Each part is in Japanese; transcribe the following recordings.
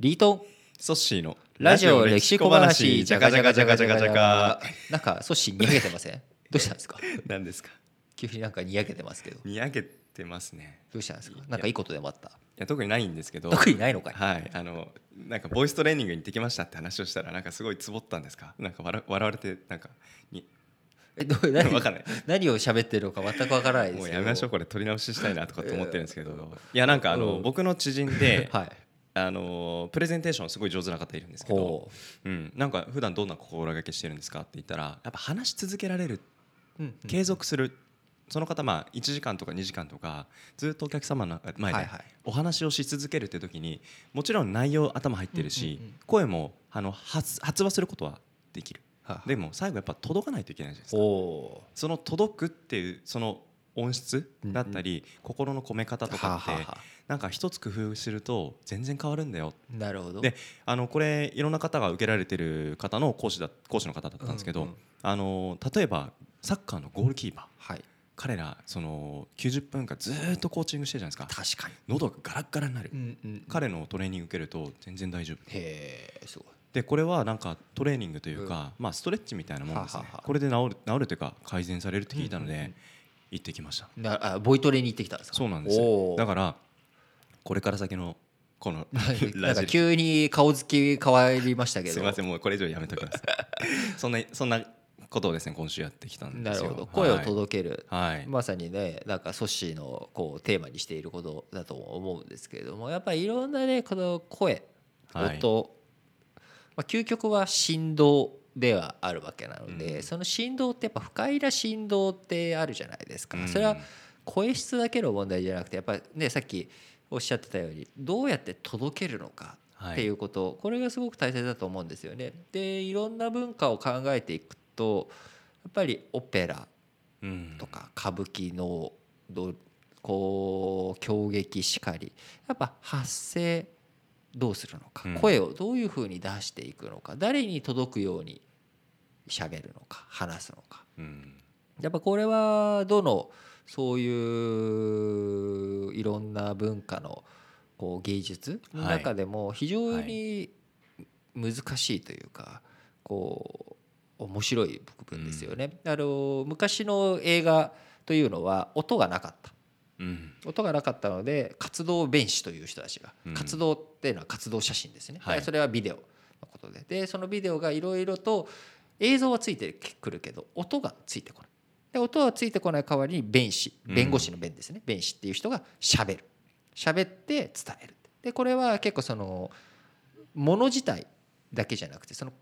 リート。ンソッシーのラジオ歴史小話。じゃかじゃかじゃかじゃかじゃかなんかソッシーにやけてません？どうしたんですか？何ですか？急になんかにやけてますけど。にやけてますね。どうしたんですか？なんかいいことでもあった？いや特にないんですけど。特にないのかい？はいあのなんかボイストレーニングに行ってきましたって話をしたらなんかすごいつぼったんですか？なんか笑笑われてなんかに。えどう何？わかんない。何を喋ってるのか全くわからないですもうやめましょうこれ取り直ししたいなとかって思ってるんですけど。いやなんかあの、うん。僕の知人ではいあのプレゼンテーションすごい上手な方いるんですけどほ、う。ん、なんか普段どんな心がけしてるんですかって言ったらやっぱ話し続けられるう、うん継続する、その方まあ1時間とか2時間とかずっとお客様の前でお話をし続けるって時にもちろん内容頭入ってるし、声もあの発発話することはできる。はでも最後やっぱ届かないといけないじゃないですか。おその届くっていうその音質だったり、心の込め方とかって、なんか一つ工夫すると全然変わるんだよ。なるほど。であのこれいろんな方が受けられてる方の講師だ講師の方だったんですけど、うんうんあの例えばサッカーのゴールキーパー。はい。彼らその90分間ずーっとコーチングしてるじゃないですか。確かに。喉がガラッガラになる、うんうん彼のトレーニング受けると全然大丈夫。へえすごい。でこれはなんかトレーニングというか、まあ、ストレッチみたいなもんですね。これで治る治るというか改善されるって聞いたので、うんうんうん行ってきました。なあボイトレに行ってきたんですか？そうなんですだからこれから先のこの なんか急に顔つき変わりましたけど。すみませんもうこれ以上やめときます。そんなそんなことをですね今週やってきたんですよ。なるほど。声を届ける、はい、はい。まさにねなんかソッシーのこうテーマにしていることだと思うんですけれどもやっぱりいろんなねこの声はい。音、まあ、究極は振動ではあるわけなので、うん。その振動ってやっぱ不快な振動ってあるじゃないですか、うん。それは声質だけの問題じゃなくてやっぱりねさっきおっしゃってたようにどうやって届けるのかっていうこと、これがすごく大切だと思うんですよね。でいろんな文化を考えていくとやっぱりオペラうん。とか歌舞伎のどこう狂劇しかりやっぱ発声どうするのか、うん。声をどういうふうに出していくのか誰に届くように喋るのか話すのか。うん。やっぱこれはどのそういういろんな文化のこう芸術の中でも非常に難しいというかこう面白い部分ですよね。あの昔の映画というのは音がなかった。うん。音がなかったので活動弁士という人たちが、うん。活動っていうのは活動写真ですね、はい。それはビデオのことで。でそのビデオがいろいろと映像はついてくるけど音がついてこない。で音はついてこない代わりに弁士うん。弁護士の弁ですね、弁士っていう人がしゃべる。喋って伝える。でこれは結構そのもの自体だけじゃなくてその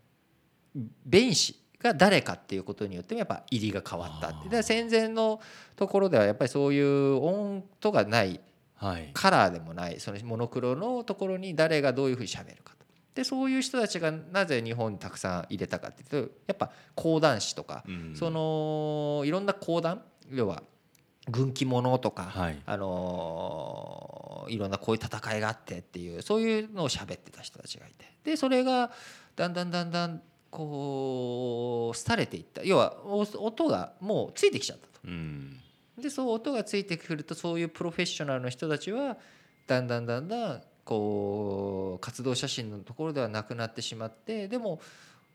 弁士が誰かっていうことによってもやっぱ入りが変わったって。で戦前のところではやっぱりそういう音とがないはい。カラーでもないそのモノクロのところに誰がどういうふうにしゃべるかと。でそういう人たちがなぜ日本にたくさん入れたかっていうとやっぱ講談師とか、うん。そのいろんな講談要は軍記物とか、はい。あのーいろんなこういう戦いがあってっていうそういうのを喋ってた人たちがいて。でそれがだんだんだんだんこう廃れていった。要はお音がもうついてきちゃったと。うん。でそう音がついてくるとそういうプロフェッショナルの人たちはだんだんだんだんこう活動写真のところではなくなってしまってでも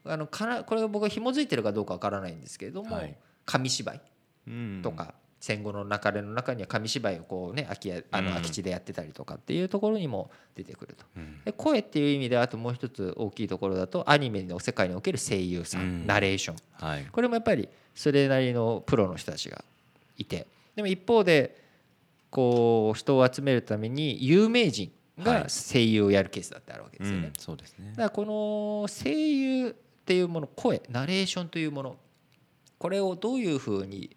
あのかなこれが僕は紐づいてるかどうかわからないんですけれども、はい。紙芝居うんとか、戦後の流れの中には紙芝居をこうね空き家あのうん。空き地でやってたりとかっていうところにも出てくると。うん。で声っていう意味であともう一つ大きいところだとアニメの世界における声優さん、うん。ナレーション。はい。これもやっぱりそれなりのプロの人たちがいて。でも一方でこう人を集めるために有名人が声優をやるケースだってあるわけですよね。うんそうですね。だからこの声優っていうもの声ナレーションというものこれをどういうふうに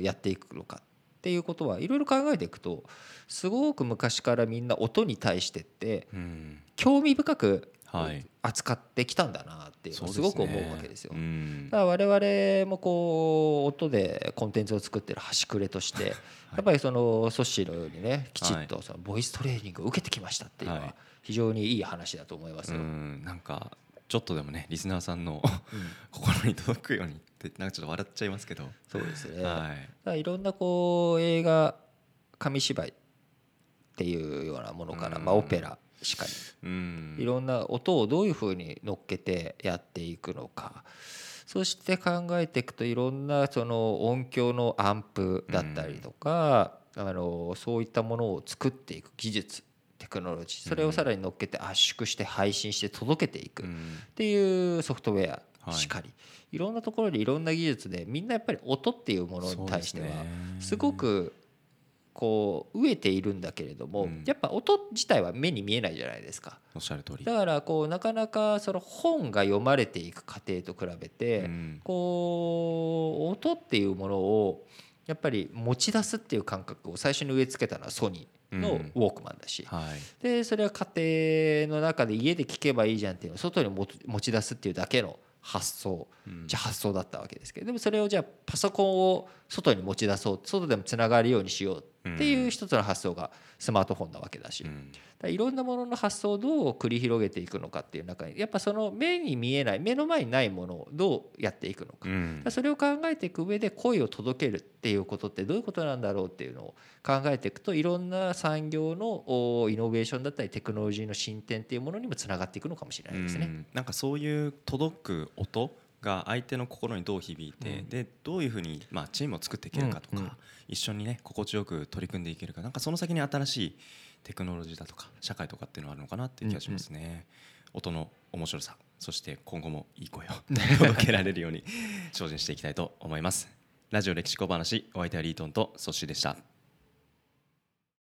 やっていくのかっていうことはいろいろ考えていくとすごく昔からみんな音に対してってうん。興味深くはい。扱ってきたんだなっていうのをすごく思うわけですよ。うんだから我々もこう音でコンテンツを作ってる端くれとしてやっぱりそのソッシーのようにねきちっとそのボイストレーニングを受けてきましたっていうのははい。非常にいい話だと思いますうよ。ん。なんかちょっとでもねリスナーさんの 心に届くようにってなんかちょっと笑っちゃいますけど。そうですね。はい。らいろんなこう映画紙芝居っていうようなものから、うん。まあ、オペラしかり。うん。いろんな音をどういうふうに乗っけてやっていくのか。そして考えていくといろんなその音響のアンプだったりとか、あのそういったものを作っていく技術テクノロジー。それをさらに乗っけて圧縮して配信して届けていく。っうん。ていうソフトウェはい。アしかり、い、ろんなところでいろんな技術でみんなやっぱり音っていうものに対してはすごくこう飢えているんだけれども、うん。やっぱ音自体は目に見えないじゃないですか。おっしゃる通り。だからこうなかなかその本が読まれていく過程と比べて、うん。こう音っていうものをやっぱり持ち出すっていう感覚を最初に植え付けたのはソニーのうん。ウォークマンだし、はい。でそれは家庭の中で家で聞けばいいじゃんっていうのを外に持持ち出すっていうだけの発想。うん。じゃ発想だったわけですけどでもそれをじゃあパソコンを外に持ち出そう外でもつながるようにしようっていう一つの発想がスマートフォンなわけだし、うん。だいろんなものの発想をどう繰り広げていくのかっていう中にやっぱその目に見えない目の前にないものをどうやっていくのか,、うん。それを考えていく上で声を届けるっていうことってどういうことなんだろうっていうのを考えていくといろんな産業のおイノベーションだったりテクノロジーの進展っていうものにもつながっていくのかもしれないですね。うん。なんかそういう届く音が相手の心にどう響いて、うん。でどういうふうに、まあ、チームを作っていけるかとか、うんうん。一緒にね心地よく取り組んでいけるかなんかその先に新しいテクノロジーだとか社会とかっていうのがあるのかなっていう気がしますね、音の面白さそして今後もいい声を 届けられるように精進していきたいと思います。ラジオ歴史小話お相手はリートンとソッシーでした